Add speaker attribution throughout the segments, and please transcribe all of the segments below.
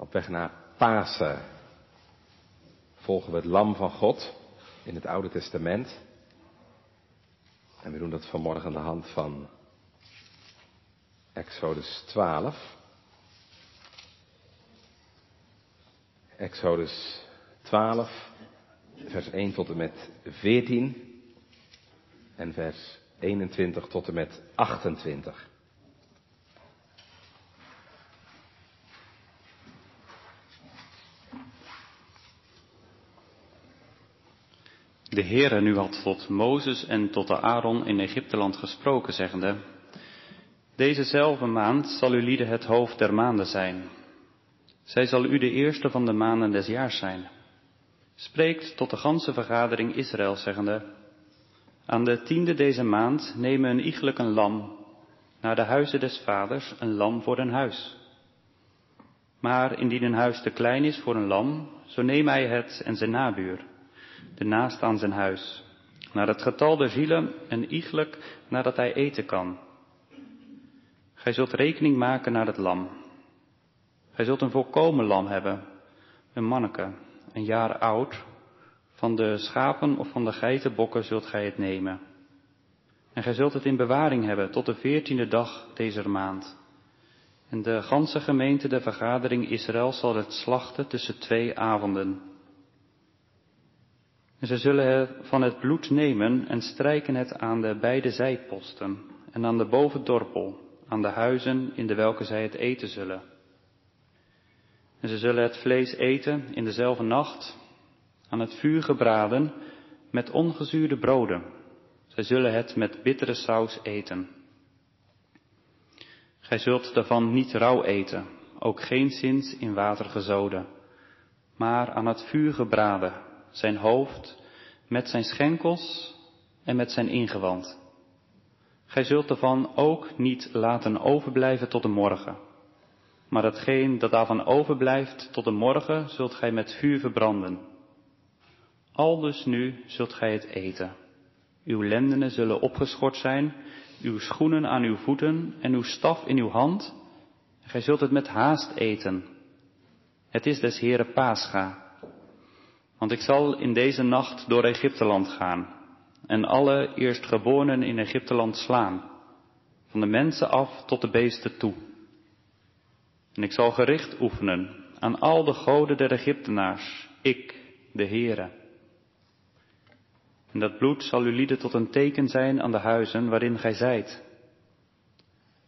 Speaker 1: Op weg naar Pasen volgen we het Lam van God in het Oude Testament. En we doen dat vanmorgen aan de hand van Exodus 12. Exodus 12, vers 1 tot en met 14 en vers 21 tot en met 28.
Speaker 2: De Heere nu had tot Mozes en tot de Aaron in Egypteland gesproken, zeggende, Dezezelfde maand zal uw lieden het hoofd der maanden zijn. Zij zal u de eerste van de maanden des jaars zijn. Spreekt tot de ganse vergadering Israël, zeggende, Aan de tiende deze maand nemen een iegelijk een lam, naar de huizen des vaders een lam voor een huis. Maar indien een huis te klein is voor een lam, zo neem hij het en zijn nabuur de naast aan zijn huis, naar het getal der zielen en iegelijk nadat hij eten kan. Gij zult rekening maken naar het lam. Gij zult een volkomen lam hebben, een manneke, een jaar oud. Van de schapen of van de geitenbokken zult gij het nemen. En gij zult het in bewaring hebben tot de veertiende dag deze maand. En de ganse gemeente de vergadering Israël zal het slachten tussen twee avonden. En ze zullen van het bloed nemen en strijken het aan de beide zijposten en aan de bovendorpel, aan de huizen in de welke zij het eten zullen. En ze zullen het vlees eten in dezelfde nacht, aan het vuur gebraden, met ongezuurde broden. Zij zullen het met bittere saus eten. Gij zult daarvan niet rauw eten, ook geen zins in water gezoden, maar aan het vuur gebraden, zijn hoofd met zijn schenkels en met zijn ingewand. Gij zult ervan ook niet laten overblijven tot de morgen. Maar hetgeen dat daarvan overblijft tot de morgen zult gij met vuur verbranden. Aldus nu zult gij het eten. Uw lendenen zullen opgeschort zijn, uw schoenen aan uw voeten en uw staf in uw hand. Gij zult het met haast eten. Het is des Heere Pascha. Want ik zal in deze nacht door Egypteland gaan en alle eerstgeborenen in Egypteland slaan, van de mensen af tot de beesten toe. En ik zal gericht oefenen aan al de goden der Egyptenaars, ik, de Heere. En dat bloed zal uw lieden tot een teken zijn aan de huizen waarin gij zijt.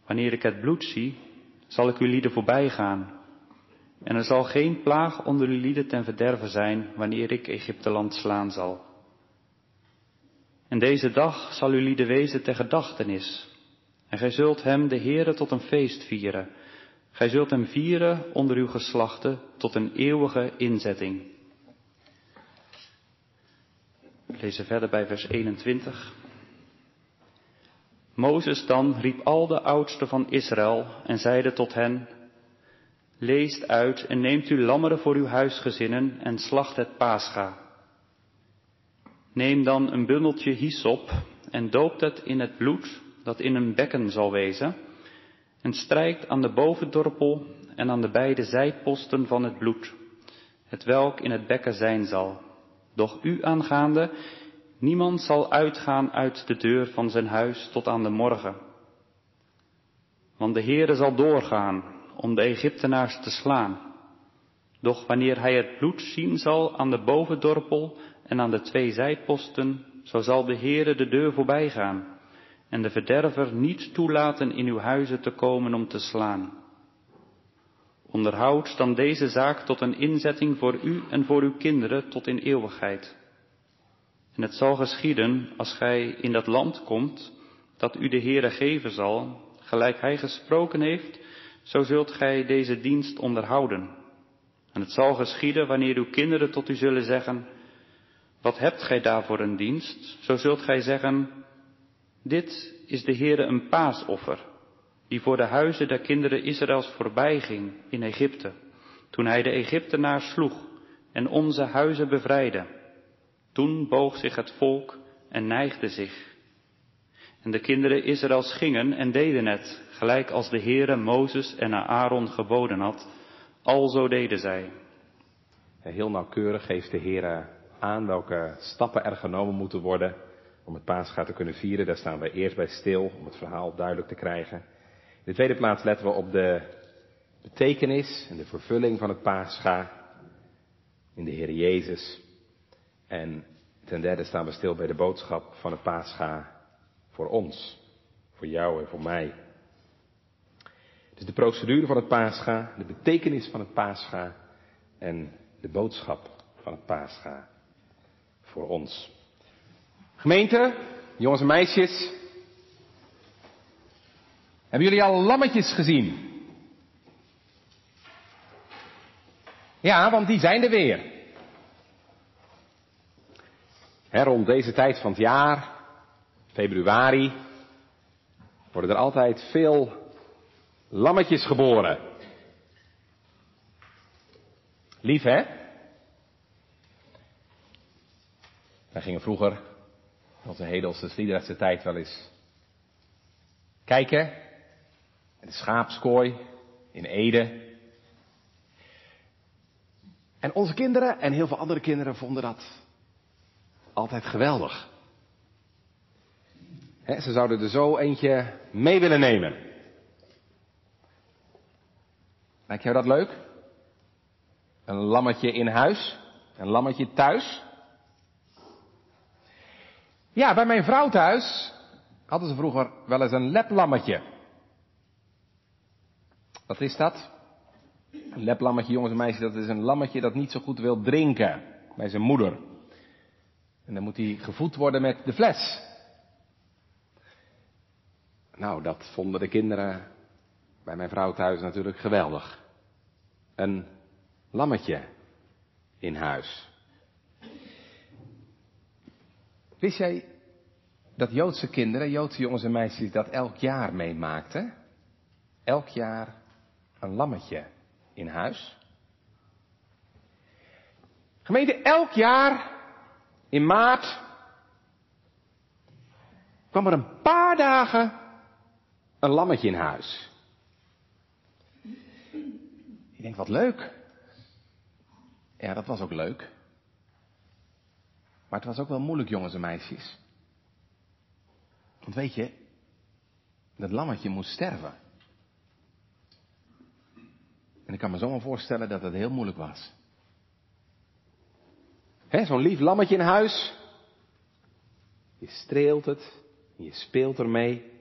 Speaker 2: Wanneer ik het bloed zie, zal ik uw lieden voorbij gaan en er zal geen plaag onder uw lieden ten verderven zijn, wanneer ik Egypteland slaan zal. En deze dag zal uw lieden wezen ter gedachtenis. En gij zult hem, de Heere, tot een feest vieren. Gij zult hem vieren onder uw geslachten tot een eeuwige inzetting. We lezen verder bij vers 21. Mozes dan riep al de oudsten van Israël en zeide tot hen, Leest uit en neemt u lammeren voor uw huisgezinnen en slacht het paascha. Neem dan een bundeltje hyssop en doopt het in het bloed dat in een bekken zal wezen en strijkt aan de bovendorpel en aan de beide zijposten van het bloed, het welk in het bekken zijn zal. Doch u aangaande, niemand zal uitgaan uit de deur van zijn huis tot aan de morgen. Want de Heere zal doorgaan om de Egyptenaars te slaan. Doch wanneer hij het bloed zien zal aan de bovendorpel en aan de twee zijposten, zo zal de Heere de deur voorbij gaan en de verderver niet toelaten in uw huizen te komen om te slaan. Onderhoud dan deze zaak tot een inzetting voor u en voor uw kinderen tot in eeuwigheid. En het zal geschieden, als gij in dat land komt, dat u de Heere geven zal, gelijk hij gesproken heeft, zo zult gij deze dienst onderhouden. En het zal geschieden wanneer uw kinderen tot u zullen zeggen, wat hebt gij daar voor een dienst? Zo zult gij zeggen, dit is de Heere een paasoffer, die voor de huizen der kinderen Israëls voorbij ging in Egypte, toen hij de Egyptenaars sloeg en onze huizen bevrijdde. Toen boog zich het volk en neigde zich. En de kinderen Israëls gingen en deden het, gelijk als de Heere Mozes en Aaron geboden had, Alzo deden zij.
Speaker 1: Heel nauwkeurig geeft de Heer aan welke stappen er genomen moeten worden om het paascha te kunnen vieren. Daar staan wij eerst bij stil om het verhaal duidelijk te krijgen. In de tweede plaats letten we op de betekenis en de vervulling van het paascha in de Heer Jezus. En ten derde staan we stil bij de boodschap van het paascha voor ons, voor jou en voor mij. Dus de procedure van het paascha, de betekenis van het paascha en de boodschap van het paascha voor ons. Gemeente, jongens en meisjes, hebben jullie al lammetjes gezien? Ja, want die zijn er weer. He, rond deze tijd van het jaar, februari, worden er altijd veel lammetjes geboren. Lief hè? Wij gingen vroeger, in onze hedelse Sliedrechtse tijd wel eens kijken. In de schaapskooi in Ede. En onze kinderen en heel veel andere kinderen vonden dat altijd geweldig. Ze zouden er zo eentje mee willen nemen. Lijkt jou dat leuk? Een lammetje in huis? Een lammetje thuis? Ja, bij mijn vrouw thuis hadden ze vroeger wel eens een leplammetje. Wat is dat? Een leplammetje, jongens en meisjes, dat is een lammetje dat niet zo goed wil drinken bij zijn moeder. En dan moet hij gevoed worden met de fles. Nou, dat vonden de kinderen bij mijn vrouw thuis natuurlijk geweldig. Een lammetje in huis. Wist jij dat Joodse kinderen, Joodse jongens en meisjes, dat elk jaar meemaakten? Elk jaar een lammetje in huis. Gemeente, elk jaar in maart kwam er een paar dagen een lammetje in huis. Ik denk, wat leuk. Ja, dat was ook leuk. Maar het was ook wel moeilijk, jongens en meisjes. Want weet je, dat lammetje moest sterven. En ik kan me zomaar voorstellen dat het heel moeilijk was. Zo'n lief lammetje in huis. Je streelt het, je speelt ermee.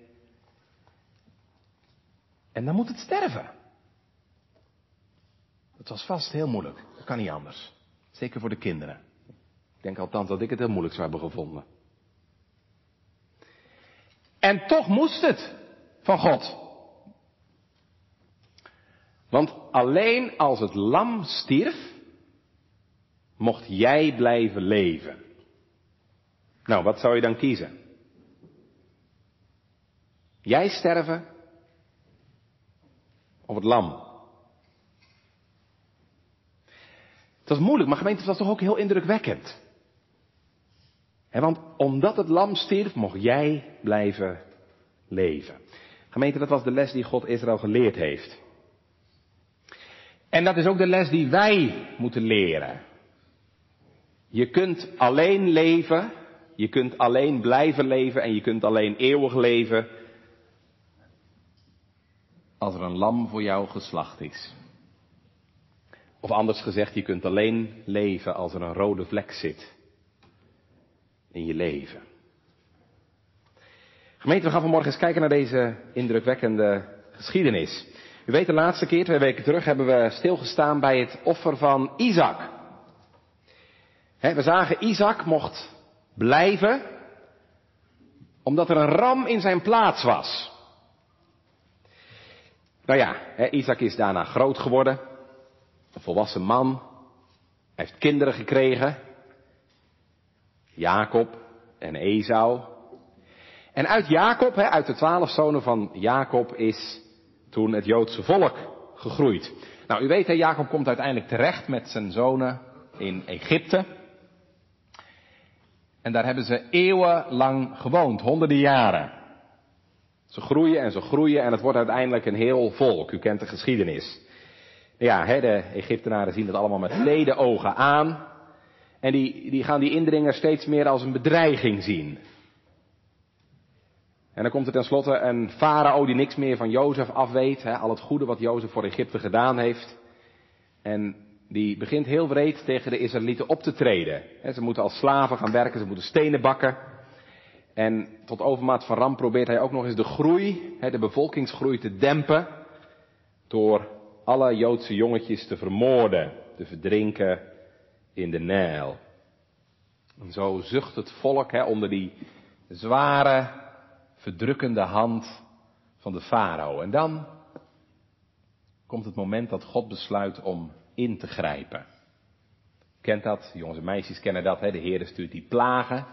Speaker 1: En dan moet het sterven. Het was vast heel moeilijk. Dat kan niet anders. Zeker voor de kinderen. Ik denk althans dat ik het heel moeilijk zou hebben gevonden. En toch moest het van God. Want alleen als het lam stierf, mocht jij blijven leven. Nou, wat zou je dan kiezen? Jij sterven of het lam? Het was moeilijk, maar gemeente, het was toch ook heel indrukwekkend. want omdat het lam stierf, mocht jij blijven leven. Gemeente, dat was de les die God Israël geleerd heeft. En dat is ook de les die wij moeten leren. Je kunt alleen leven, je kunt alleen blijven leven en je kunt alleen eeuwig leven als er een lam voor jou geslacht is. Of anders gezegd, je kunt alleen leven als er een rode vlek zit in je leven. Gemeente, we gaan vanmorgen eens kijken naar deze indrukwekkende geschiedenis. U weet, de laatste keer, twee weken terug, hebben we stilgestaan bij het offer van Isaac. we zagen, Isaac mocht blijven, omdat er een ram in zijn plaats was. Nou ja, Isaac is daarna groot geworden, een volwassen man. Hij heeft kinderen gekregen. Jacob en Esau. En uit Jacob, uit de twaalf zonen van Jacob, is toen het Joodse volk gegroeid. Nou, u weet, Jacob komt uiteindelijk terecht met zijn zonen in Egypte. En daar hebben ze eeuwenlang gewoond, honderden jaren. Ze groeien en ze groeien en het wordt uiteindelijk een heel volk. U kent de geschiedenis. Ja, hè, de Egyptenaren zien dat allemaal met leden ogen aan. En die, die gaan die indringer steeds meer als een bedreiging zien. En dan komt er tenslotte een farao die niks meer van Jozef afweet. Al het goede wat Jozef voor Egypte gedaan heeft. En die begint heel wreed tegen de Israëlieten op te treden. Ze moeten als slaven gaan werken, ze moeten stenen bakken. En tot overmaat van ramp probeert hij ook nog eens de groei, de bevolkingsgroei te dempen. Door alle Joodse jongetjes te vermoorden, te verdrinken in de Nijl. En zo zucht het volk onder die zware, verdrukkende hand van de farao. En dan komt het moment dat God besluit om in te grijpen. Kent dat? Jongens en meisjes kennen dat. De Heer stuurt die plagen.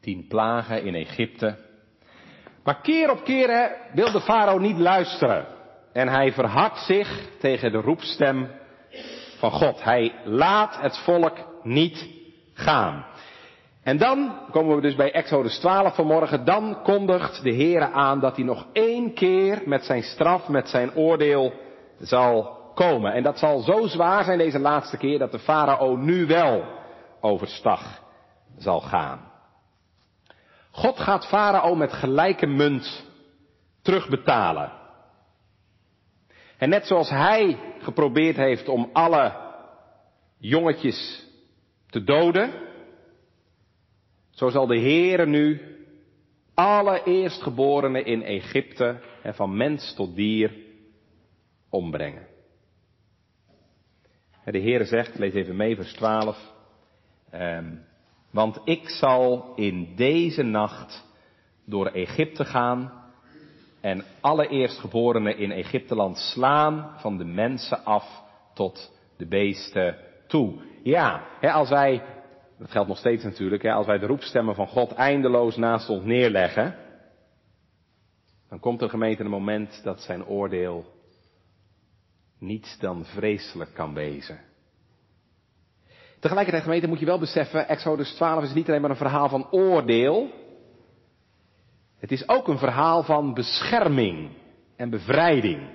Speaker 1: Tien plagen in Egypte. Maar keer op keer wil de farao niet luisteren. En hij verhardt zich tegen de roepstem van God. Hij laat het volk niet gaan. En dan komen we dus bij Exodus 12 vanmorgen. Dan kondigt de Heere aan dat hij nog één keer met zijn straf, met zijn oordeel zal komen. En dat zal zo zwaar zijn deze laatste keer dat de farao nu wel overstag zal gaan. God gaat farao met gelijke munt terugbetalen. En net zoals hij geprobeerd heeft om alle jongetjes te doden, zo zal de Heere nu alle eerstgeborenen in Egypte en van mens tot dier ombrengen. De Heere zegt, lees even mee, vers 12. Um, want ik zal in deze nacht door Egypte gaan en alle eerstgeborenen in Egypteland slaan van de mensen af tot de beesten toe. Ja, hè, als wij, dat geldt nog steeds natuurlijk, hè, als wij de roepstemmen van God eindeloos naast ons neerleggen, dan komt er gemeente een moment dat zijn oordeel niets dan vreselijk kan wezen. Tegelijkertijd gemeente moet je wel beseffen, Exodus 12 is niet alleen maar een verhaal van oordeel. Het is ook een verhaal van bescherming en bevrijding.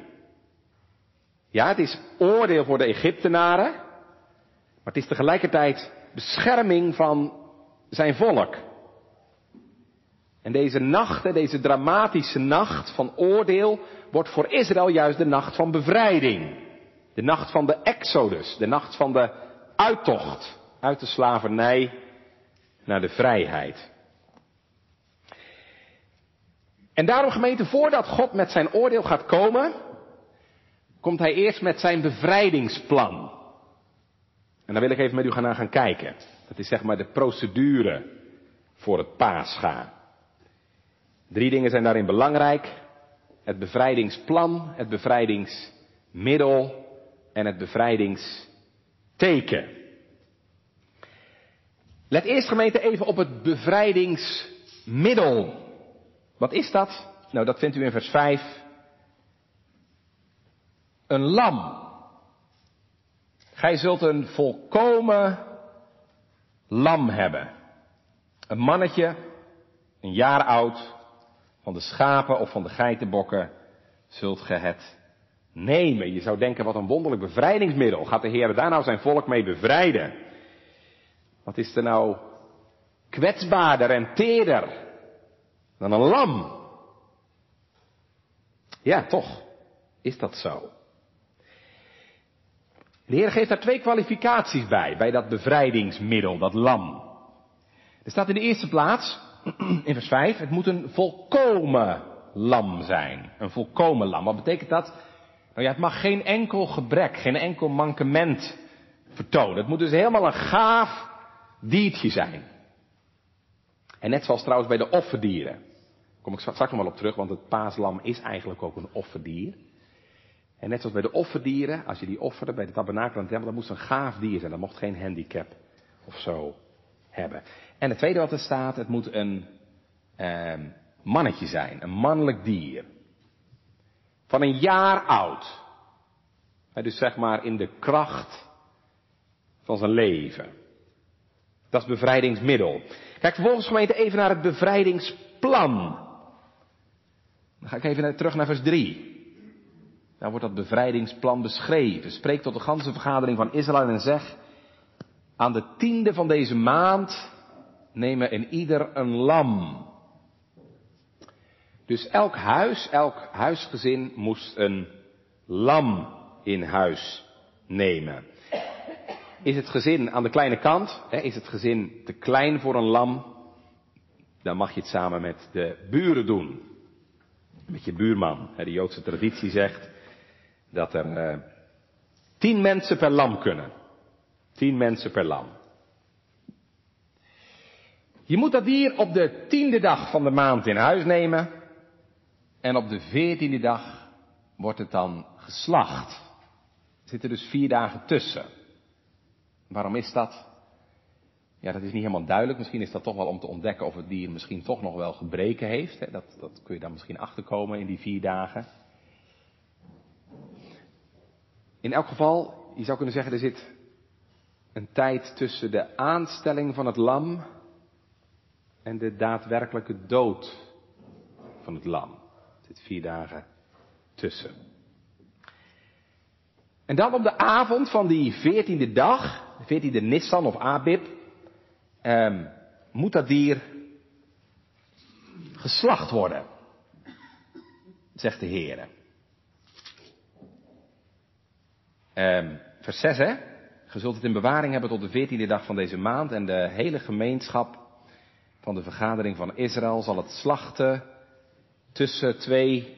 Speaker 1: Ja, het is oordeel voor de Egyptenaren, maar het is tegelijkertijd bescherming van zijn volk. En deze nacht, deze dramatische nacht van oordeel, wordt voor Israël juist de nacht van bevrijding. De nacht van de Exodus, de nacht van de uittocht uit de slavernij naar de vrijheid. En daarom gemeente, voordat God met zijn oordeel gaat komen, komt hij eerst met zijn bevrijdingsplan. En daar wil ik even met u gaan naar gaan kijken. Dat is zeg maar de procedure voor het paascha. Drie dingen zijn daarin belangrijk. Het bevrijdingsplan, het bevrijdingsmiddel en het bevrijdingsteken. Let eerst gemeente even op het bevrijdingsmiddel. Wat is dat? Nou, dat vindt u in vers 5. Een lam. Gij zult een volkomen lam hebben. Een mannetje, een jaar oud, van de schapen of van de geitenbokken, zult ge het nemen. Je zou denken, wat een wonderlijk bevrijdingsmiddel. Gaat de Heer daar nou zijn volk mee bevrijden? Wat is er nou kwetsbaarder en teerder dan een lam? Ja, toch is dat zo. De Heer geeft daar twee kwalificaties bij, bij dat bevrijdingsmiddel, dat lam. Er staat in de eerste plaats, in vers 5, het moet een volkomen lam zijn. Een volkomen lam. Wat betekent dat? Nou ja, het mag geen enkel gebrek, geen enkel mankement vertonen. Het moet dus helemaal een gaaf diertje zijn. En net zoals trouwens bij de offerdieren. Kom ik straks nog wel op terug, want het paaslam is eigenlijk ook een offerdier. En net zoals bij de offerdieren, als je die offerde bij de tabernakel en de tempel, dan moest een gaaf dier zijn. Dat mocht geen handicap of zo hebben. En het tweede wat er staat, het moet een eh, mannetje zijn, een mannelijk dier. Van een jaar oud. dus zeg maar in de kracht van zijn leven. Dat is bevrijdingsmiddel. Kijk vervolgens gemeente even naar het bevrijdingsplan. Dan ga ik even terug naar vers 3. Daar wordt dat bevrijdingsplan beschreven. Spreek tot de ganse vergadering van Israël en zeg, aan de tiende van deze maand nemen in ieder een lam. Dus elk huis, elk huisgezin moest een lam in huis nemen. Is het gezin aan de kleine kant, hè, is het gezin te klein voor een lam, dan mag je het samen met de buren doen. Met je buurman. De Joodse traditie zegt dat er eh, tien mensen per lam kunnen. Tien mensen per lam. Je moet dat dier op de tiende dag van de maand in huis nemen. En op de veertiende dag wordt het dan geslacht. Er zitten dus vier dagen tussen. Waarom is dat? Ja, dat is niet helemaal duidelijk. Misschien is dat toch wel om te ontdekken of het dier misschien toch nog wel gebreken heeft. Dat, dat kun je dan misschien achterkomen in die vier dagen. In elk geval, je zou kunnen zeggen, er zit een tijd tussen de aanstelling van het lam en de daadwerkelijke dood van het lam. Zit vier dagen tussen. En dan op de avond van die veertiende dag, de veertiende Nissan of Abib, eh, moet dat dier geslacht worden, zegt de Heer. Eh, vers 6, hè? Je zult het in bewaring hebben tot de veertiende dag van deze maand en de hele gemeenschap van de vergadering van Israël zal het slachten tussen twee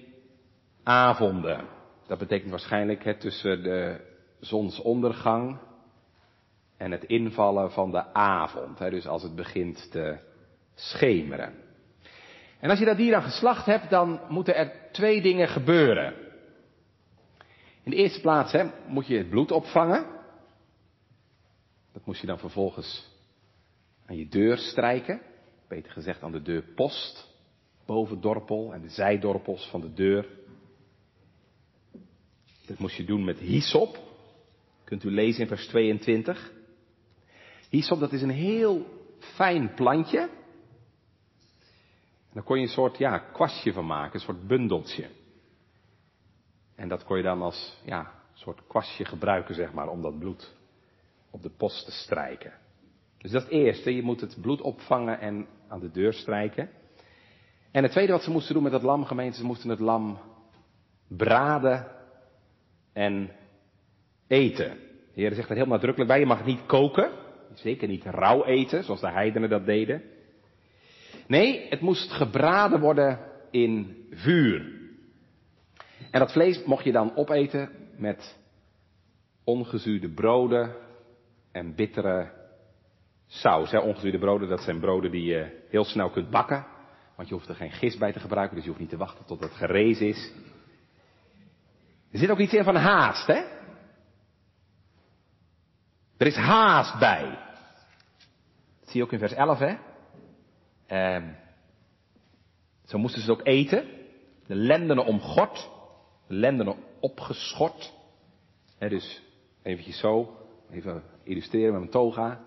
Speaker 1: avonden. Dat betekent waarschijnlijk hè, tussen de zonsondergang en het invallen van de avond. Hè, dus als het begint te schemeren. En als je dat dier dan geslacht hebt, dan moeten er twee dingen gebeuren. In de eerste plaats hè, moet je het bloed opvangen. Dat moest je dan vervolgens aan je deur strijken. Beter gezegd aan de deurpost. Bovendorpel en de zijdorpels van de deur. Dat moest je doen met hyssop. Kunt u lezen in vers 22. Hyssop, dat is een heel fijn plantje. En daar kon je een soort, ja, kwastje van maken, een soort bundeltje. En dat kon je dan als, ja, soort kwastje gebruiken, zeg maar, om dat bloed op de post te strijken. Dus dat eerste, je moet het bloed opvangen en aan de deur strijken. En het tweede wat ze moesten doen met dat lam, gemeente, ze moesten het lam braden en eten. De Heer zegt er heel nadrukkelijk bij, je mag het niet koken. Zeker niet rauw eten, zoals de heidenen dat deden. Nee, het moest gebraden worden in vuur. En dat vlees mocht je dan opeten met ongezuurde broden en bittere saus. Ongezuurde broden, dat zijn broden die je heel snel kunt bakken. Want je hoeft er geen gist bij te gebruiken, dus je hoeft niet te wachten tot het gerezen is. Er zit ook iets in van haast, hè? Er is haast bij. Dat zie je ook in vers 11, hè? Eh, zo moesten ze het ook eten. De lendenen omgord. De lendenen opgeschort. He, dus eventjes zo. Even illustreren met mijn toga.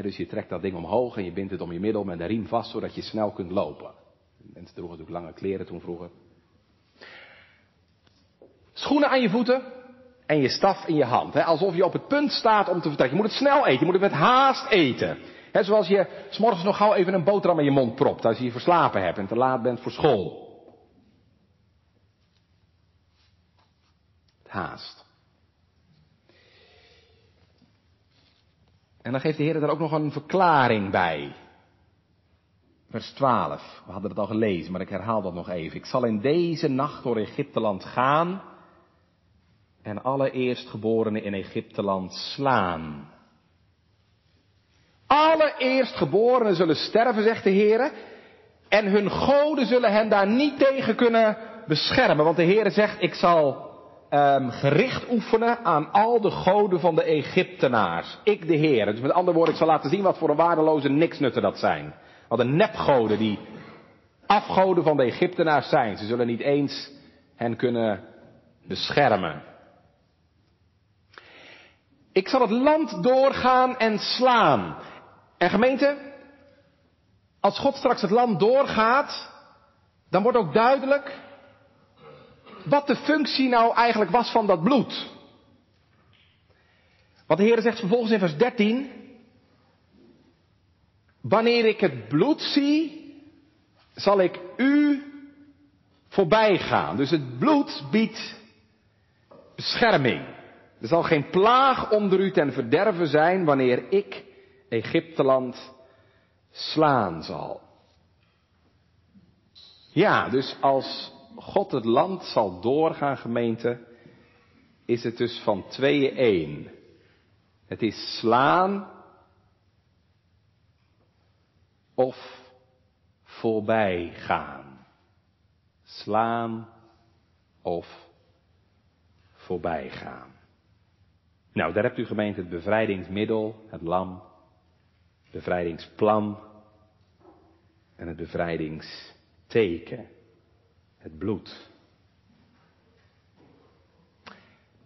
Speaker 1: Dus je trekt dat ding omhoog en je bindt het om je middel met een riem vast, zodat je snel kunt lopen. Mensen droegen natuurlijk lange kleren toen vroeger. Schoenen aan je voeten en je staf in je hand. Alsof je op het punt staat om te vertrekken. Je moet het snel eten, je moet het met haast eten. Zoals je s'morgens nog gauw even een boterham in je mond propt als je je verslapen hebt en te laat bent voor school. Haast. En dan geeft de Heer er ook nog een verklaring bij. Vers 12. We hadden het al gelezen, maar ik herhaal dat nog even. Ik zal in deze nacht door Egypteland gaan en alle eerstgeborenen in Egypteland slaan. Alle eerstgeborenen zullen sterven, zegt de Heer. En hun goden zullen hen daar niet tegen kunnen beschermen. Want de Heer zegt, ik zal um, gericht oefenen aan al de goden van de Egyptenaars. Ik de Heer. Dus met andere woorden, ik zal laten zien wat voor een waardeloze niksnutten dat zijn. Wat een nepgoden die afgoden van de Egyptenaars zijn. Ze zullen niet eens hen kunnen beschermen. Ik zal het land doorgaan en slaan. En gemeente, als God straks het land doorgaat, dan wordt ook duidelijk wat de functie nou eigenlijk was van dat bloed. Want de Heer zegt vervolgens in vers 13, wanneer ik het bloed zie, zal ik u voorbij gaan. Dus het bloed biedt bescherming. Er zal geen plaag onder u ten verderven zijn wanneer ik Egypteland slaan zal. Ja, dus als God het land zal doorgaan, gemeente, is het dus van tweeën één. Het is slaan of voorbij gaan. Slaan of voorbij gaan. Nou, daar hebt u gemeente het bevrijdingsmiddel, het lam, bevrijdingsplan en het bevrijdingsteken, het bloed.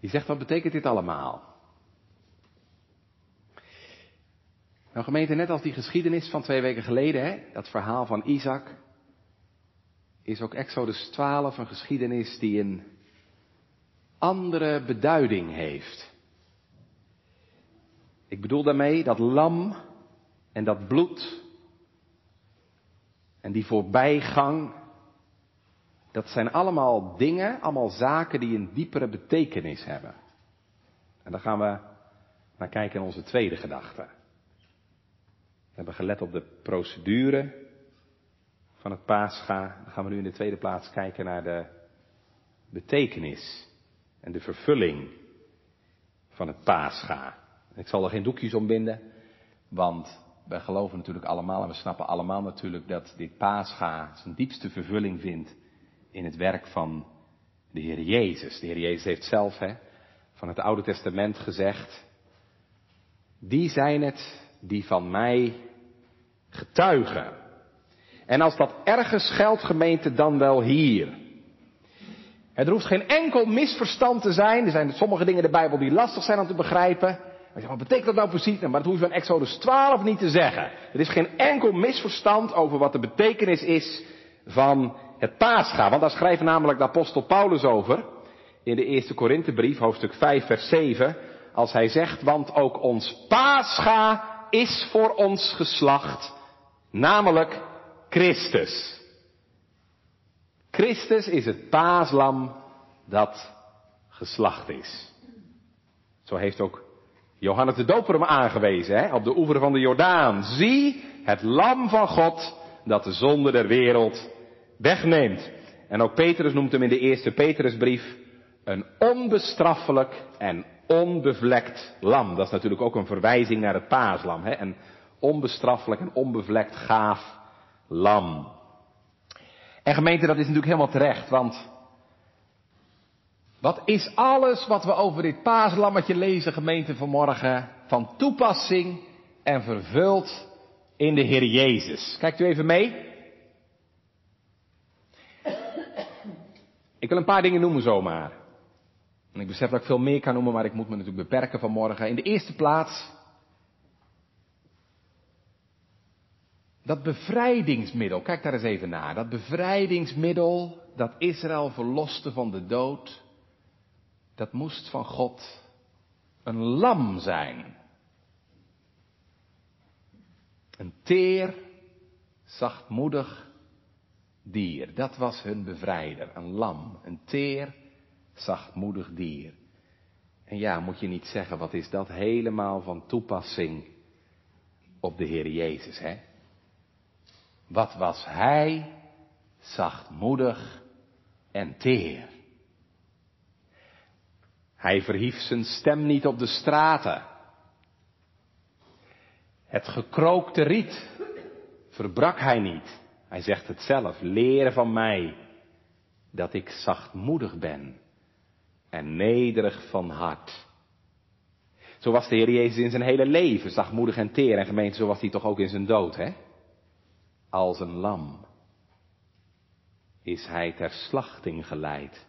Speaker 1: Je zegt, wat betekent dit allemaal? Nou gemeente, net als die geschiedenis van twee weken geleden, hè, dat verhaal van Isaac, is ook Exodus 12 een geschiedenis die een andere beduiding heeft. Ik bedoel daarmee dat lam en dat bloed en die voorbijgang, dat zijn allemaal dingen, allemaal zaken die een diepere betekenis hebben. En daar gaan we naar kijken in onze tweede gedachte. We hebben gelet op de procedure van het paascha. Dan gaan we nu in de tweede plaats kijken naar de betekenis en de vervulling van het paascha. Ik zal er geen doekjes om binden, want wij geloven natuurlijk allemaal en we snappen allemaal natuurlijk dat dit paascha zijn diepste vervulling vindt in het werk van de Heer Jezus. De Heer Jezus heeft zelf hè, van het Oude Testament gezegd, die zijn het die van mij getuigen. En als dat ergens geldt, gemeente, dan wel hier. Er hoeft geen enkel misverstand te zijn. Er zijn sommige dingen in de Bijbel die lastig zijn om te begrijpen. wat betekent dat nou precies? Nou, maar dat hoef je van Exodus 12 niet te zeggen. Er is geen enkel misverstand over wat de betekenis is van het paascha. Want daar schrijft namelijk de apostel Paulus over. In de eerste Korinthebrief, hoofdstuk 5, vers 7. Als hij zegt, want ook ons paascha is voor ons geslacht Namelijk Christus. Christus is het paaslam dat geslacht is. Zo heeft ook Johannes de Doper hem aangewezen, hè, op de oever van de Jordaan. Zie het lam van God dat de zonde der wereld wegneemt. En ook Petrus noemt hem in de eerste Petrusbrief een onbestraffelijk en onbevlekt lam. Dat is natuurlijk ook een verwijzing naar het paaslam. Hè? En onbestraffelijk en onbevlekt gaaf lam. En gemeente, dat is natuurlijk helemaal terecht, want wat is alles wat we over dit paaslammetje lezen, gemeente vanmorgen, van toepassing en vervuld in de Heer Jezus? Kijkt u even mee. Ik wil een paar dingen noemen zomaar. En ik besef dat ik veel meer kan noemen, maar ik moet me natuurlijk beperken vanmorgen. In de eerste plaats Dat bevrijdingsmiddel, kijk daar eens even naar. Dat bevrijdingsmiddel dat Israël verloste van de dood, dat moest van God een lam zijn. Een teer, zachtmoedig dier. Dat was hun bevrijder, een lam, een teer, zachtmoedig dier. En ja, moet je niet zeggen, wat is dat helemaal van toepassing op de Heer Jezus, hè? Wat was hij zachtmoedig en teer. Hij verhief zijn stem niet op de straten. Het gekrookte riet verbrak hij niet. Hij zegt het zelf, leren van mij dat ik zachtmoedig ben en nederig van hart. Zo was de Heer Jezus in zijn hele leven, zachtmoedig en teer. En gemeente, zo was hij toch ook in zijn dood, hè? Als een lam is hij ter slachting geleid.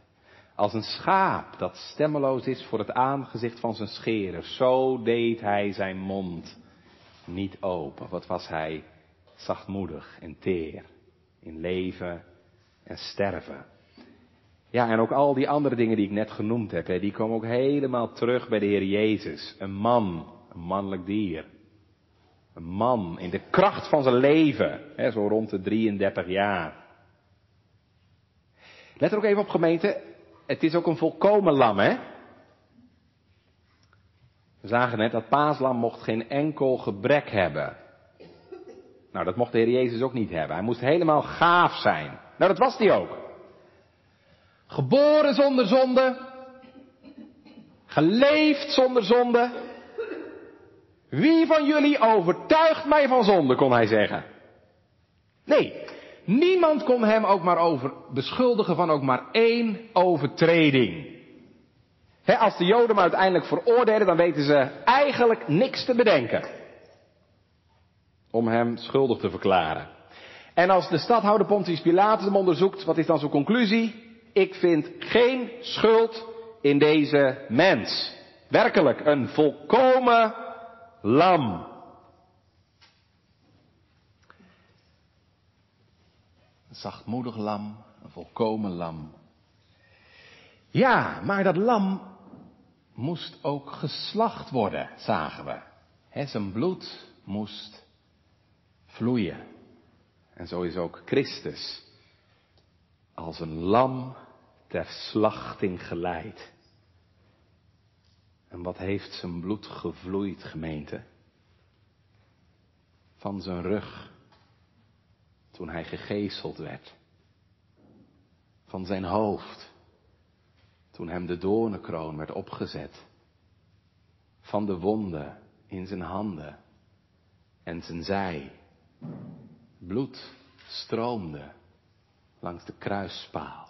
Speaker 1: Als een schaap dat stemmeloos is voor het aangezicht van zijn scherer, zo deed hij zijn mond niet open. Wat was hij zachtmoedig en teer in leven en sterven. Ja, en ook al die andere dingen die ik net genoemd heb, die komen ook helemaal terug bij de Heer Jezus. Een man, een mannelijk dier. Een man in de kracht van zijn leven, hè, zo rond de 33 jaar. Let er ook even op gemeente, het is ook een volkomen lam, hè? We zagen net dat paaslam mocht geen enkel gebrek hebben. Nou, dat mocht de Heer Jezus ook niet hebben. Hij moest helemaal gaaf zijn. Nou, dat was hij ook. Geboren zonder zonde. Geleefd zonder zonde. Wie van jullie overtuigt mij van zonde, kon hij zeggen. Nee, niemand kon hem ook maar over beschuldigen van ook maar één overtreding. als de Joden hem uiteindelijk veroordelen, dan weten ze eigenlijk niks te bedenken. Om hem schuldig te verklaren. En als de stadhouder Pontius Pilatus hem onderzoekt, wat is dan zijn conclusie? Ik vind geen schuld in deze mens. Werkelijk, een volkomen lam. Een zachtmoedig lam, een volkomen lam. Ja, maar dat lam moest ook geslacht worden, zagen we. He, zijn bloed moest vloeien. En zo is ook Christus als een lam ter slachting geleid. En wat heeft zijn bloed gevloeid, gemeente? Van zijn rug, toen hij gegezeld werd. Van zijn hoofd, toen hem de doornenkroon werd opgezet. Van de wonden in zijn handen en zijn zij. Bloed stroomde langs de kruispaal.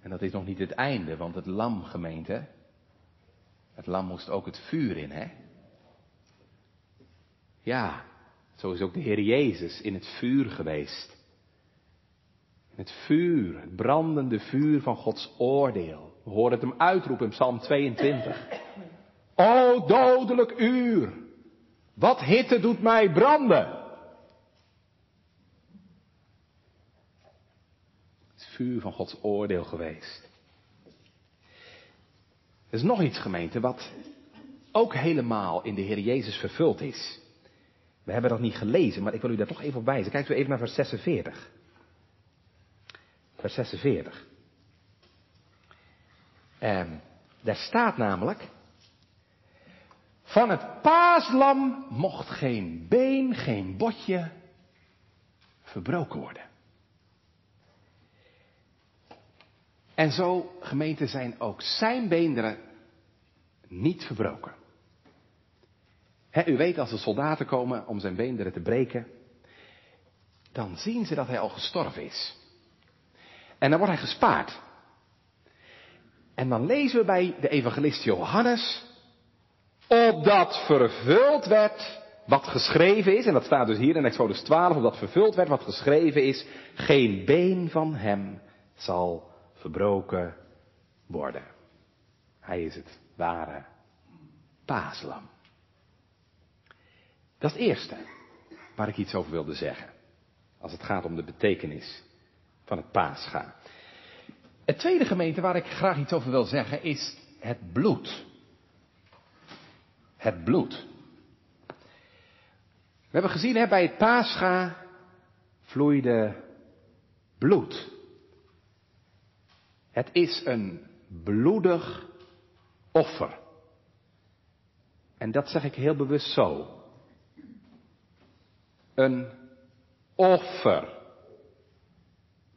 Speaker 1: En dat is nog niet het einde, want het lam, gemeente, het lam moest ook het vuur in, hè? Ja, zo is ook de Heer Jezus in het vuur geweest. Het vuur, het brandende vuur van Gods oordeel. We horen het hem uitroepen in Psalm 22. O dodelijk uur, wat hitte doet mij branden. vuur van Gods oordeel geweest. Er is nog iets gemeente wat ook helemaal in de Heer Jezus vervuld is. We hebben dat niet gelezen, maar ik wil u daar toch even op wijzen. Kijken we even naar vers 46. Vers 46. Ehm, daar staat namelijk, van het paaslam mocht geen been, geen botje verbroken worden. En zo, gemeente, zijn ook zijn beenderen niet verbroken. u weet, als de soldaten komen om zijn beenderen te breken, dan zien ze dat hij al gestorven is. En dan wordt hij gespaard. En dan lezen we bij de evangelist Johannes, opdat vervuld werd wat geschreven is, en dat staat dus hier in Exodus 12, opdat vervuld werd wat geschreven is, geen been van hem zal verbroken worden. Hij is het ware paaslam. Dat is het eerste waar ik iets over wilde zeggen. Als het gaat om de betekenis van het paascha. Het tweede gemeente waar ik graag iets over wil zeggen is het bloed. Het bloed. We hebben gezien hè, bij het paascha vloeide bloed. Het is een bloedig offer. En dat zeg ik heel bewust zo. Een offer.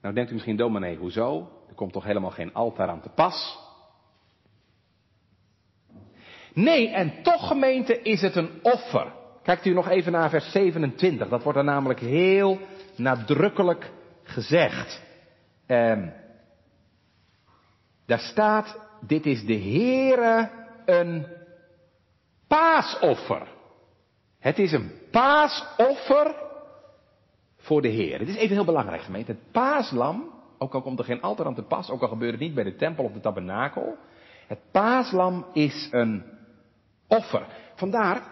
Speaker 1: Nou denkt u misschien, dominee, hoezo? Er komt toch helemaal geen altaar aan te pas? Nee, en toch gemeente is het een offer. Kijkt u nog even naar vers 27. Dat wordt er namelijk heel nadrukkelijk gezegd. Eh, daar staat, dit is de Heere een paasoffer. Het is een paasoffer voor de Heer. Het is even heel belangrijk gemeente. Het paaslam, ook al komt er geen altaar aan te pas, ook al gebeurt het niet bij de tempel of de tabernakel. Het paaslam is een offer. Vandaar,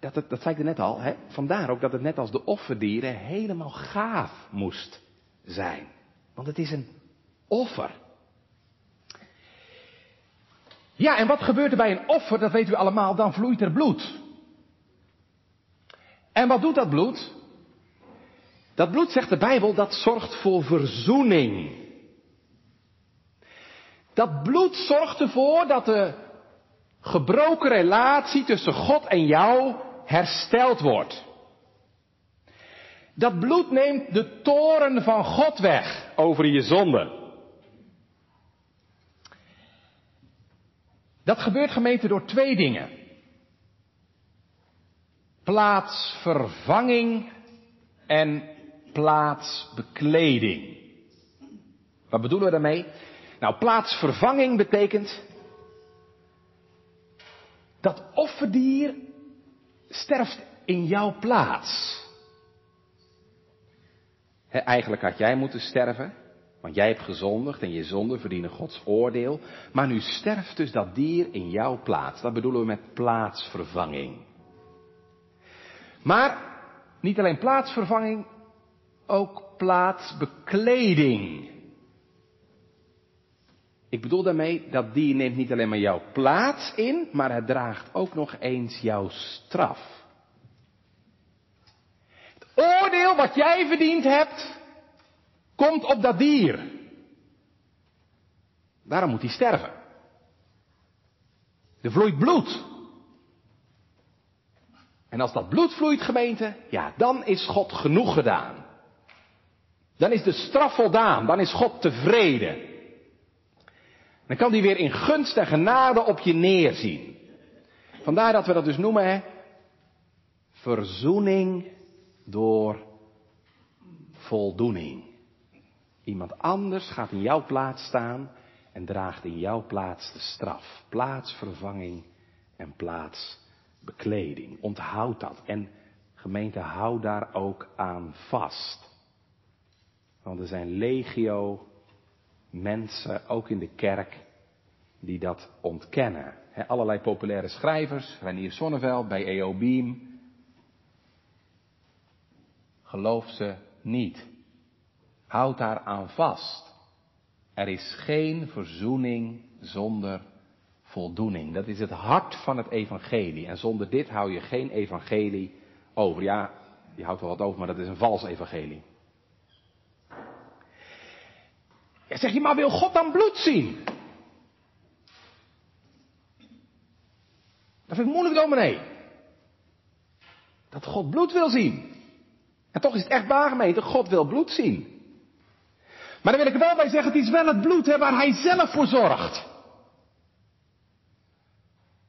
Speaker 1: dat, het, dat zei ik er net al, hè, vandaar ook dat het net als de offerdieren helemaal gaaf moest zijn. Want het is een offer. Ja, en wat gebeurt er bij een offer? Dat weten we allemaal. Dan vloeit er bloed. En wat doet dat bloed? Dat bloed, zegt de Bijbel, dat zorgt voor verzoening. Dat bloed zorgt ervoor dat de gebroken relatie tussen God en jou hersteld wordt. Dat bloed neemt de toren van God weg over je zonde. Dat gebeurt gemeente door twee dingen. Plaatsvervanging en plaatsbekleding. Wat bedoelen we daarmee? Nou, plaatsvervanging betekent dat offerdier sterft in jouw plaats. eigenlijk had jij moeten sterven, want jij hebt gezondigd en je zonden verdienen Gods oordeel. Maar nu sterft dus dat dier in jouw plaats. Dat bedoelen we met plaatsvervanging. Maar niet alleen plaatsvervanging, ook plaatsbekleding. Ik bedoel daarmee dat dier neemt niet alleen maar jouw plaats in, maar het draagt ook nog eens jouw straf. Het oordeel wat jij verdiend hebt, komt op dat dier. Daarom moet hij sterven. Er vloeit bloed. En als dat bloed vloeit, gemeente, ja, dan is God genoeg gedaan. Dan is de straf voldaan, dan is God tevreden. Dan kan hij weer in gunst en genade op je neerzien. Vandaar dat we dat dus noemen, hè, verzoening door voldoening. Iemand anders gaat in jouw plaats staan en draagt in jouw plaats de straf. Plaatsvervanging en plaatsbekleding. Onthoud dat. En gemeente, hou daar ook aan vast. Want er zijn legio mensen, ook in de kerk, die dat ontkennen. He, allerlei populaire schrijvers, Renier Sonneveld bij EO Beam. Geloof ze niet. Houd daar aan vast. Er is geen verzoening zonder voldoening. Dat is het hart van het evangelie. En zonder dit hou je geen evangelie over. Ja, je houdt wel wat over, maar dat is een vals evangelie. Ja, zeg je, maar wil God dan bloed zien? Dat vind ik moeilijk, dominee. Dat God bloed wil zien. En toch is het echt waar, dat God wil bloed zien. Maar dan wil ik wel bij zeggen, het is wel het bloed hè, waar hij zelf voor zorgt.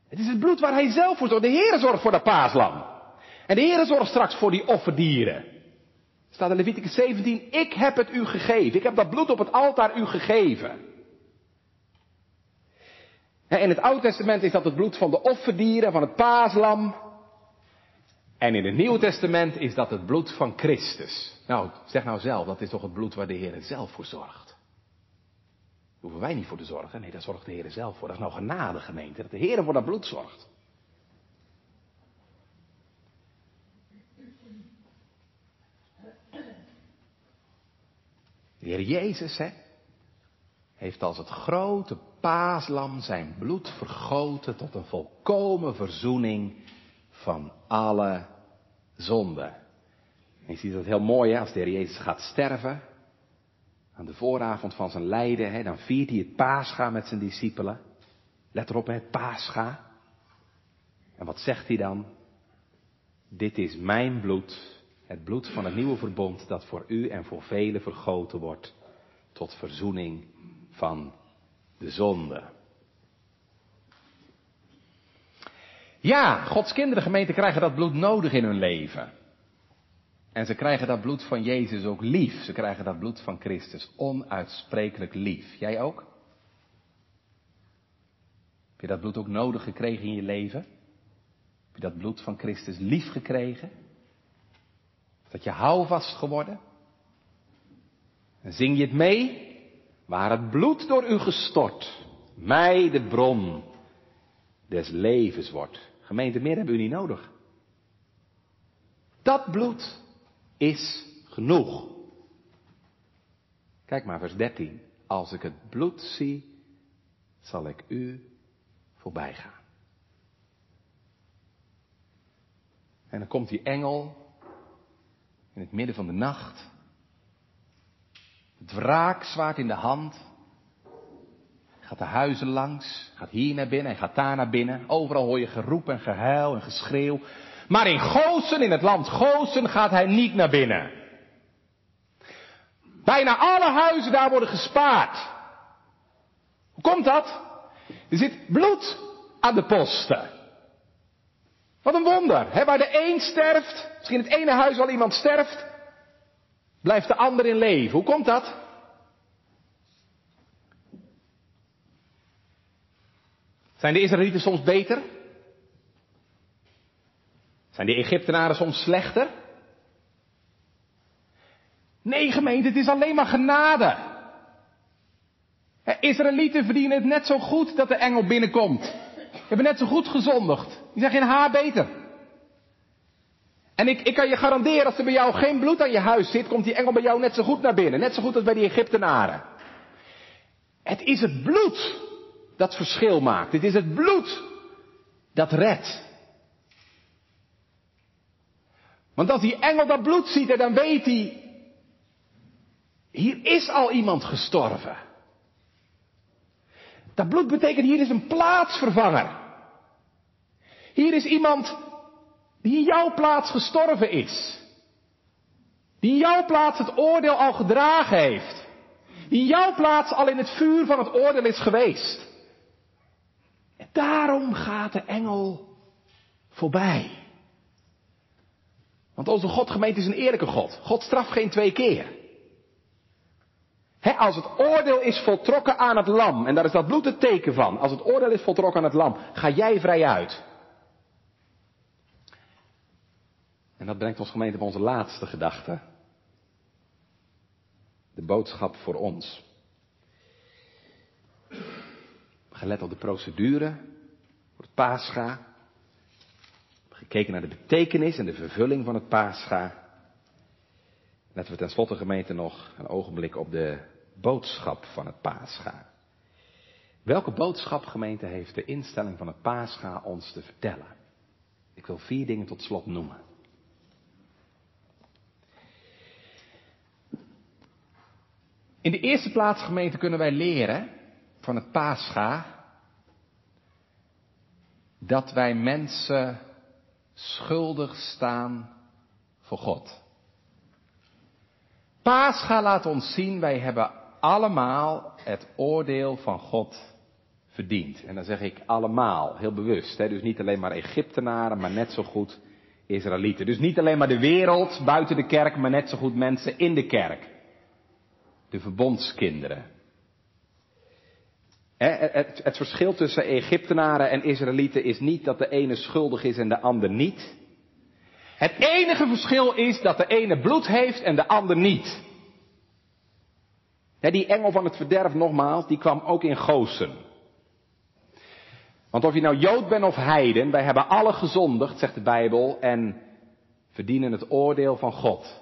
Speaker 1: Het is het bloed waar hij zelf voor zorgt. De Heer zorgt voor dat paaslam. En de Heer zorgt straks voor die offerdieren. Staat in Leviticus 17, ik heb het u gegeven. Ik heb dat bloed op het altaar u gegeven. In het Oude Testament is dat het bloed van de offerdieren, van het paaslam. En in het Nieuwe Testament is dat het bloed van Christus. Nou, zeg nou zelf, dat is toch het bloed waar de Heer zelf voor zorgt. Daar hoeven wij niet voor te zorgen. Nee, daar zorgt de Heer zelf voor. Dat is nou genade gemeente, dat de Heer voor dat bloed zorgt. De Heer Jezus, hè, heeft als het grote paaslam zijn bloed vergoten tot een volkomen verzoening van alle zonden. En je ziet dat heel mooi, hè, als de Heer Jezus gaat sterven, aan de vooravond van zijn lijden, hè, dan viert hij het paascha met zijn discipelen. Let erop, het paascha. En wat zegt hij dan? Dit is mijn bloed, het bloed van het nieuwe verbond dat voor u en voor velen vergoten wordt tot verzoening van de zonde. Ja, Gods kinderen, gemeente, krijgen dat bloed nodig in hun leven. En ze krijgen dat bloed van Jezus ook lief. Ze krijgen dat bloed van Christus onuitsprekelijk lief. Jij ook? Heb je dat bloed ook nodig gekregen in je leven? Heb je dat bloed van Christus lief gekregen? Dat je houvast geworden? En zing je het mee? Waar het bloed door u gestort, mij de bron des levens wordt. Gemeente, meer hebben u niet nodig. Dat bloed is genoeg. Kijk maar, vers 13. als ik het bloed zie, zal ik u voorbij gaan. En dan komt die engel in het midden van de nacht. Het wraakzwaard in de hand. Gaat de huizen langs, gaat hier naar binnen en gaat daar naar binnen. Overal hoor je geroep en gehuil en geschreeuw. Maar in Gozen, in het land Gozen, gaat hij niet naar binnen. Bijna alle huizen daar worden gespaard. Hoe komt dat? Er zit bloed aan de posten. Wat een wonder, waar de een sterft, misschien in het ene huis al iemand sterft, blijft de ander in leven. Hoe komt dat? Zijn de Israëlieten soms beter? Zijn de Egyptenaren soms slechter? Nee, gemeente, het is alleen maar genade. Israëlieten verdienen het net zo goed dat de engel binnenkomt. Je hebben net zo goed gezondigd. Die zijn geen haar beter. En ik, ik kan je garanderen, als er bij jou geen bloed aan je huis zit, komt die engel bij jou net zo goed naar binnen. Net zo goed als bij die Egyptenaren. Het is het bloed dat verschil maakt. Het is het bloed dat redt. Want als die engel dat bloed ziet, dan weet hij, hier is al iemand gestorven. Dat bloed betekent hier is een plaatsvervanger. Hier is iemand die in jouw plaats gestorven is. Die in jouw plaats het oordeel al gedragen heeft. Die in jouw plaats al in het vuur van het oordeel is geweest. En daarom gaat de engel voorbij. Want onze Godgemeente is een eerlijke God. God straft geen twee keer als het oordeel is voltrokken aan het lam, en daar is dat bloed het teken van, als het oordeel is voltrokken aan het lam, ga jij vrij uit. En dat brengt ons gemeente op onze laatste gedachte. De boodschap voor ons. Gelet op de procedure voor het paascha. Gekeken naar de betekenis en de vervulling van het paascha. Letten we tenslotte gemeente nog een ogenblik op de boodschap van het paascha. Welke boodschap, gemeente, heeft de instelling van het paascha ons te vertellen? Ik wil vier dingen tot slot noemen. In de eerste plaats, gemeente, kunnen wij leren van het paascha dat wij mensen schuldig staan voor God. Paascha laat ons zien, wij hebben allemaal het oordeel van God verdiend. En dan zeg ik allemaal, heel bewust. Hè? Dus niet alleen maar Egyptenaren, maar net zo goed Israëlieten. Dus niet alleen maar de wereld buiten de kerk, maar net zo goed mensen in de kerk. De verbondskinderen. Het, verschil tussen Egyptenaren en Israëlieten is niet dat de ene schuldig is en de ander niet. Het enige verschil is dat de ene bloed heeft en de ander niet. die engel van het verderf nogmaals, die kwam ook in Gozen. Want of je nou Jood bent of Heiden, wij hebben alle gezondigd, zegt de Bijbel, en verdienen het oordeel van God.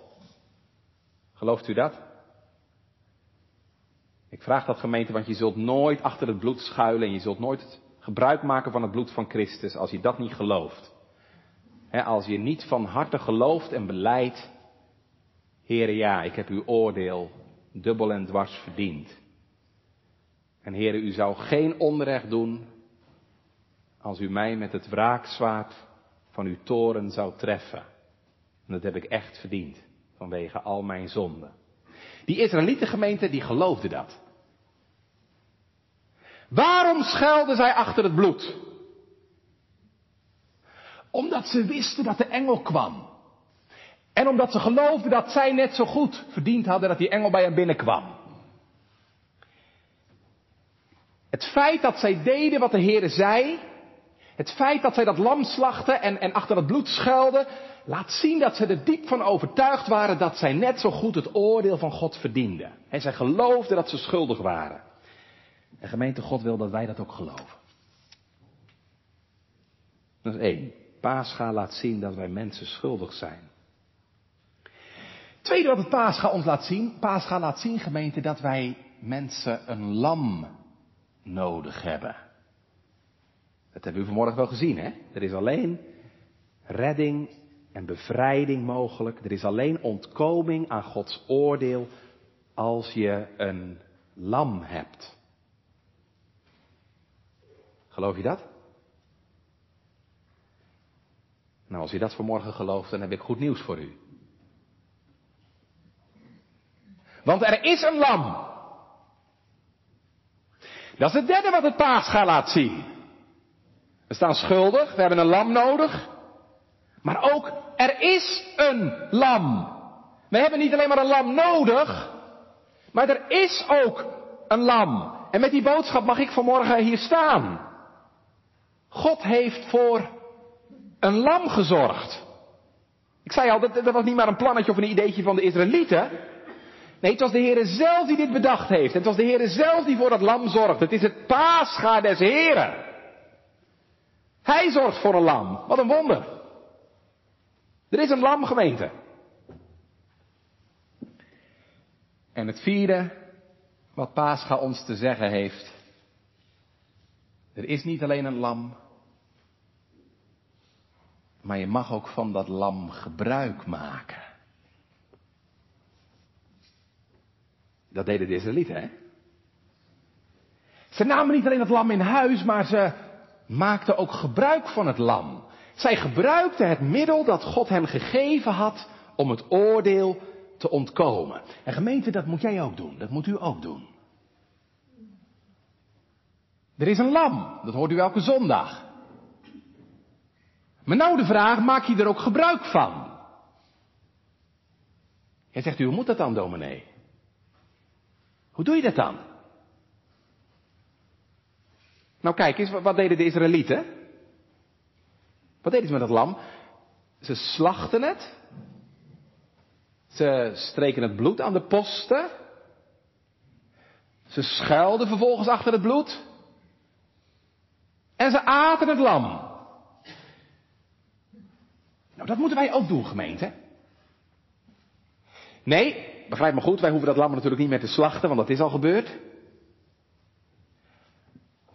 Speaker 1: Gelooft u dat? Ik vraag dat gemeente, want je zult nooit achter het bloed schuilen en je zult nooit gebruik maken van het bloed van Christus als je dat niet gelooft als je niet van harte gelooft en beleidt, Heere ja, ik heb uw oordeel dubbel en dwars verdiend. En Heere, u zou geen onrecht doen als u mij met het wraakzwaard van uw toren zou treffen. En dat heb ik echt verdiend, vanwege al mijn zonden. Die Israëlietengemeente, die geloofde dat. Waarom schelden zij achter het bloed? Omdat ze wisten dat de engel kwam. En omdat ze geloofden dat zij net zo goed verdiend hadden dat die engel bij hen binnenkwam. Het feit dat zij deden wat de Heer zei, het feit dat zij dat lam slachten en, en achter het bloed schuilden, laat zien dat ze er diep van overtuigd waren dat zij net zo goed het oordeel van God verdienden. En zij geloofden dat ze schuldig waren. En gemeente God wil dat wij dat ook geloven. Dat is één. Pascha laat zien dat wij mensen schuldig zijn. Tweede wat het Pascha ons laat zien, Pascha laat zien gemeente dat wij mensen een lam nodig hebben. Dat hebben u vanmorgen wel gezien, hè? Er is alleen redding en bevrijding mogelijk. Er is alleen ontkoming aan Gods oordeel als je een lam hebt. Geloof je dat? Nou, als u dat vanmorgen gelooft, dan heb ik goed nieuws voor u. Want er is een lam. Dat is het derde wat het paascha laat zien. We staan schuldig, we hebben een lam nodig. Maar ook, er is een lam. We hebben niet alleen maar een lam nodig, maar er is ook een lam. En met die boodschap mag ik vanmorgen hier staan. God heeft voor een lam gezorgd. Ik zei al, dat, dat was niet maar een plannetje of een ideetje van de Israëlieten. Nee, het was de Heere zelf die dit bedacht heeft. Het was de Heere zelf die voor dat lam zorgt. Het is het paascha des Heren. Hij zorgt voor een lam. Wat een wonder. Er is een lam gemeente. En het vierde, wat Pascha ons te zeggen heeft. Er is niet alleen een lam, maar je mag ook van dat lam gebruik maken. Dat deden de Israëlieten, hè? Ze namen niet alleen het lam in huis, maar ze maakten ook gebruik van het lam. Zij gebruikten het middel dat God hen gegeven had om het oordeel te ontkomen. En gemeente, dat moet jij ook doen. Dat moet u ook doen. Er is een lam, dat hoort u elke zondag. Maar nou de vraag, maak je er ook gebruik van? Jij zegt u, hoe moet dat dan, dominee? Hoe doe je dat dan? Nou kijk eens, wat deden de Israëlieten? Wat deden ze met dat lam? Ze slachten het. Ze streken het bloed aan de posten. Ze schuilden vervolgens achter het bloed. En ze aten het lam. Nou, dat moeten wij ook doen, gemeente. Nee, begrijp me goed, wij hoeven dat lam natuurlijk niet meer te slachten, want dat is al gebeurd.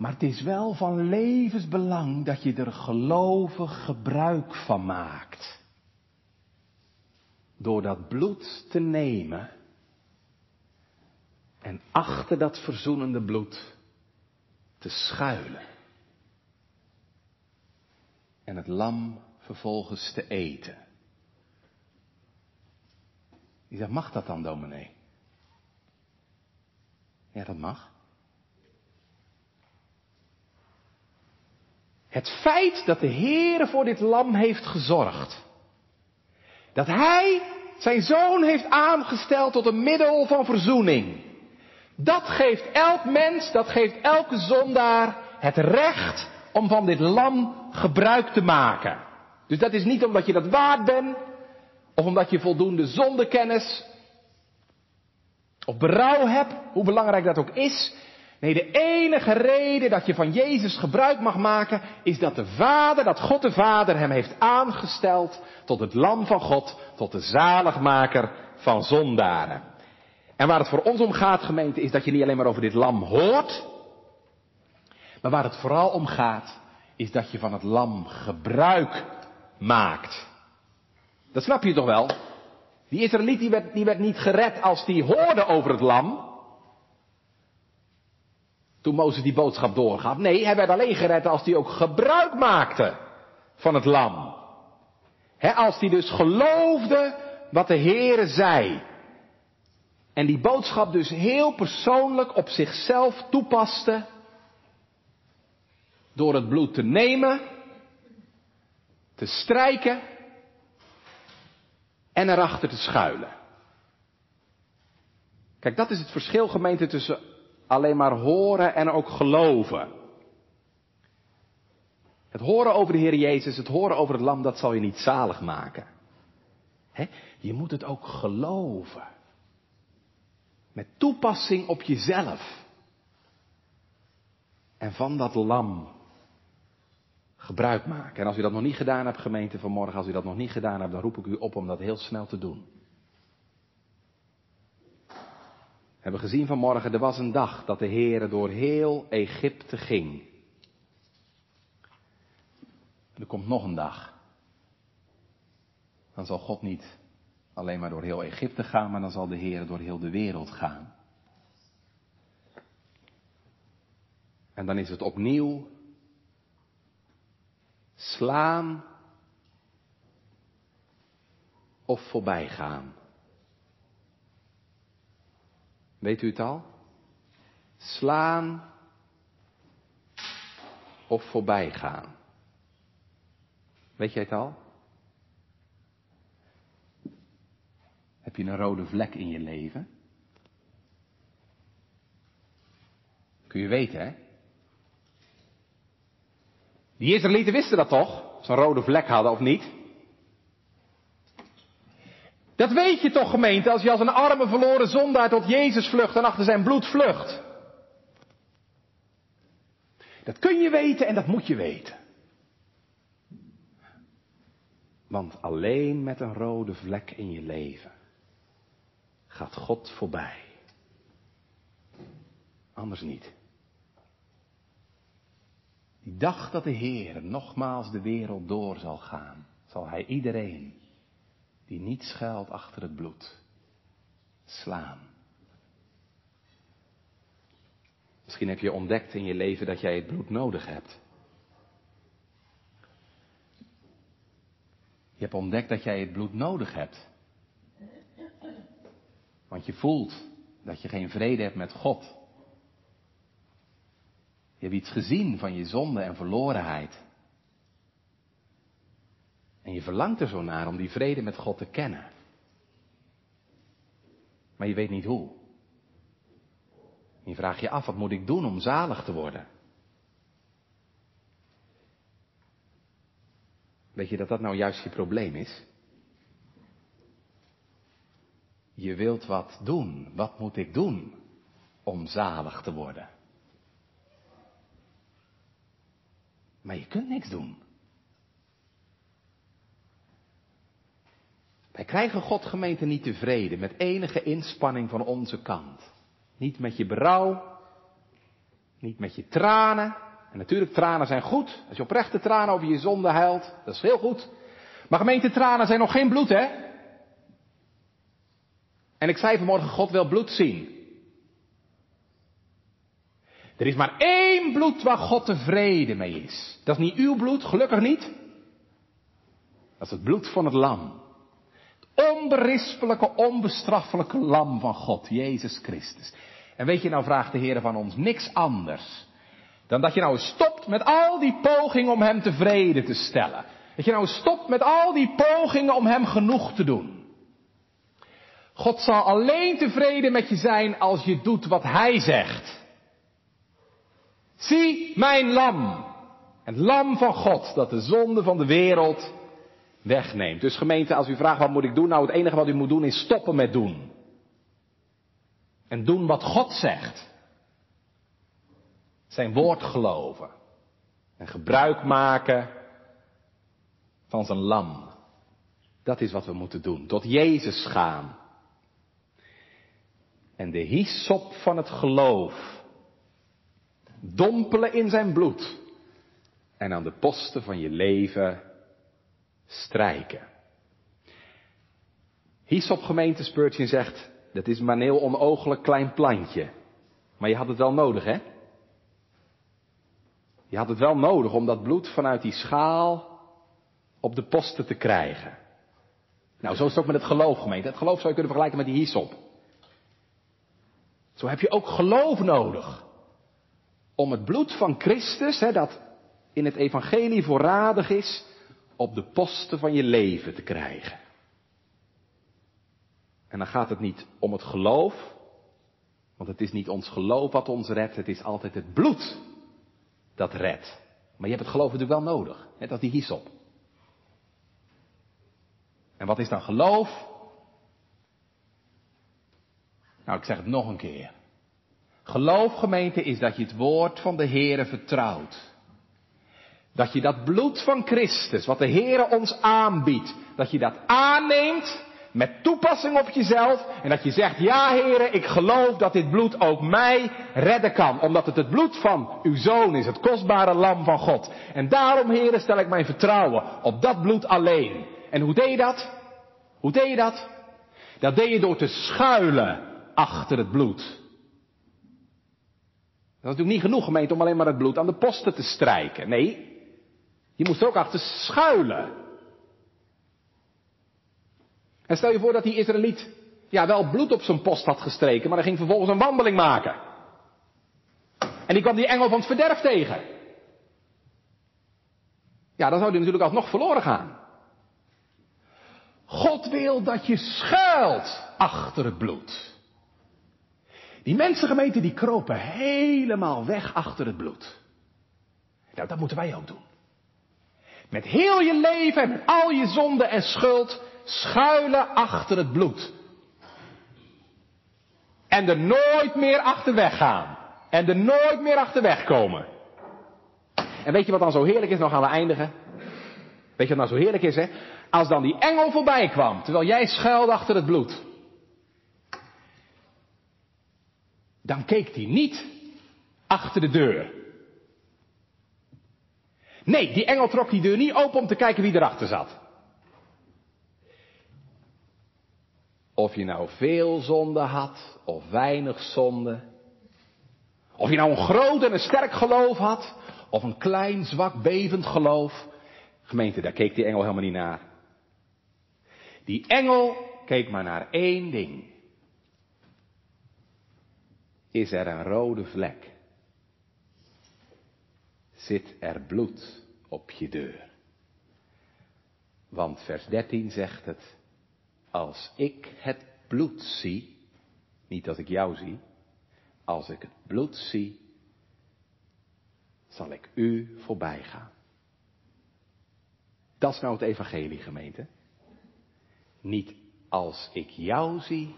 Speaker 1: Maar het is wel van levensbelang dat je er gelovig gebruik van maakt. Door dat bloed te nemen en achter dat verzoenende bloed te schuilen. En het lam vervolgens te eten. Die zegt, mag dat dan, dominee? Ja, dat mag. Het feit dat de Heere voor dit lam heeft gezorgd. Dat Hij zijn zoon heeft aangesteld tot een middel van verzoening. Dat geeft elk mens, dat geeft elke zondaar het recht om van dit lam gebruik te maken. Dus dat is niet omdat je dat waard bent, of omdat je voldoende zondekennis of berouw hebt, hoe belangrijk dat ook is. Nee, de enige reden dat je van Jezus gebruik mag maken, is dat de Vader, dat God de Vader hem heeft aangesteld tot het lam van God, tot de zaligmaker van zondaren. En waar het voor ons om gaat, gemeente, is dat je niet alleen maar over dit lam hoort, maar waar het vooral om gaat, is dat je van het lam gebruik maakt. Dat snap je toch wel? Die Israëliet die werd, die werd niet gered als die hoorde over het lam. Toen Mozes die boodschap doorgaf. Nee, hij werd alleen gered als hij ook gebruik maakte van het lam. He, als hij dus geloofde wat de Heere zei. En die boodschap dus heel persoonlijk op zichzelf toepaste. Door het bloed te nemen, te strijken en erachter te schuilen. Kijk, dat is het verschil gemeente tussen alleen maar horen en ook geloven. Het horen over de Heer Jezus, het horen over het lam, dat zal je niet zalig maken. Je moet het ook geloven. Met toepassing op jezelf. En van dat lam gebruik maken. En als u dat nog niet gedaan hebt, gemeente vanmorgen, als u dat nog niet gedaan hebt, dan roep ik u op om dat heel snel te doen. We hebben gezien vanmorgen, er was een dag dat de Heer door heel Egypte ging. Er komt nog een dag. Dan zal God niet alleen maar door heel Egypte gaan, maar dan zal de Heer door heel de wereld gaan. En dan is het opnieuw slaan of voorbij gaan. Weet u het al? Slaan of voorbij gaan. Weet jij het al? Heb je een rode vlek in je leven? Kun je weten, hè? Die Israëlieten wisten dat toch? Of ze een rode vlek hadden of niet? Dat weet je toch, gemeente, als je als een arme verloren zondaar tot Jezus vlucht en achter zijn bloed vlucht. Dat kun je weten en dat moet je weten. Want alleen met een rode vlek in je leven gaat God voorbij. Anders niet. Die dag dat de Heer nogmaals de wereld door zal gaan, zal Hij iedereen die niet schuilt achter het bloed slaan. Misschien heb je ontdekt in je leven dat jij het bloed nodig hebt. Je hebt ontdekt dat jij het bloed nodig hebt. Want je voelt dat je geen vrede hebt met God. Je hebt iets gezien van je zonde en verlorenheid. En je verlangt er zo naar om die vrede met God te kennen. Maar je weet niet hoe. je vraagt je af, wat moet ik doen om zalig te worden? Weet je dat dat nou juist je probleem is? Je wilt wat doen. Wat moet ik doen om zalig te worden? Maar je kunt niks doen. Wij krijgen God gemeente niet tevreden met enige inspanning van onze kant. Niet met je berouw, niet met je tranen. En natuurlijk, tranen zijn goed. Als je oprechte tranen over je zonde huilt, dat is heel goed. Maar gemeente, tranen zijn nog geen bloed, hè? En ik zei vanmorgen, God wil bloed zien. Er is maar één bloed waar God tevreden mee is. Dat is niet uw bloed, gelukkig niet. Dat is het bloed van het lam. Onberispelijke, onbestraffelijke lam van God, Jezus Christus. En weet je, nou vraagt de Heer van ons niks anders. Dan dat je nou stopt met al die pogingen om Hem tevreden te stellen. Dat je nou stopt met al die pogingen om Hem genoeg te doen. God zal alleen tevreden met je zijn als je doet wat Hij zegt. Zie mijn lam. Het lam van God dat de zonde van de wereld wegneemt. Dus gemeente, als u vraagt wat moet ik doen? Nou, het enige wat u moet doen is stoppen met doen. En doen wat God zegt. Zijn woord geloven. En gebruik maken van zijn lam. Dat is wat we moeten doen. Tot Jezus gaan. En de hyssop van het geloof dompelen in zijn bloed en aan de posten van je leven strijken. Hyssop gemeente Spurgeon zegt, dat is maar een heel onogelijk klein plantje. Maar je had het wel nodig, hè? Je had het wel nodig om dat bloed vanuit die schaal op de posten te krijgen. Nou, zo is het ook met het geloof, gemeente. Het geloof zou je kunnen vergelijken met die hyssop. Zo heb je ook geloof nodig om het bloed van Christus, hè, dat in het evangelie voorradig is, op de posten van je leven te krijgen. En dan gaat het niet om het geloof, want het is niet ons geloof wat ons redt, het is altijd het bloed dat redt. Maar je hebt het geloof natuurlijk wel nodig, net als die hyssop. En wat is dan geloof? Nou, ik zeg het nog een keer. Geloof gemeente is dat je het woord van de Heere vertrouwt. Dat je dat bloed van Christus, wat de Heere ons aanbiedt, dat je dat aanneemt, met toepassing op jezelf en dat je zegt, ja heren, ik geloof dat dit bloed ook mij redden kan, omdat het het bloed van uw zoon is, het kostbare lam van God. En daarom heren stel ik mijn vertrouwen op dat bloed alleen. En hoe deed je dat? Hoe deed je dat? Dat deed je door te schuilen achter het bloed. Dat is natuurlijk niet genoeg gemeente om alleen maar het bloed aan de posten te strijken. Nee, je moest er ook achter schuilen. En stel je voor dat die Israëliet ja, wel bloed op zijn post had gestreken, maar hij ging vervolgens een wandeling maken. En die kwam die engel van het verderf tegen. Ja, dan zou die natuurlijk alsnog verloren gaan. God wil dat je schuilt achter het bloed. Die mensengemeente die kropen helemaal weg achter het bloed. Nou, dat moeten wij ook doen. Met heel je leven en al je zonde en schuld schuilen achter het bloed. En er nooit meer achterweg gaan. En er nooit meer achterweg komen. En weet je wat dan zo heerlijk is? Nog gaan we eindigen. Weet je wat nou zo heerlijk is, hè? Als dan die engel voorbij kwam, terwijl jij schuilde achter het bloed. Dan keek hij niet achter de deur. Nee, die engel trok die deur niet open om te kijken wie erachter zat. Of je nou veel zonde had of weinig zonde. Of je nou een groot en een sterk geloof had of een klein, zwak, bevend geloof. Gemeente, daar keek die engel helemaal niet naar. Die engel keek maar naar één ding. Is er een rode vlek? Zit er bloed op je deur? Want vers 13 zegt het. Als ik het bloed zie, niet dat ik jou zie, als ik het bloed zie, zal ik u voorbij gaan. Dat is nou het evangelie, gemeente. Niet als ik jou zie,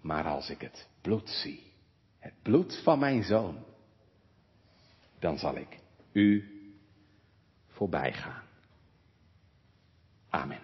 Speaker 1: maar als ik het bloed zie. Het bloed van mijn zoon. Dan zal ik u voorbij gaan. Amen.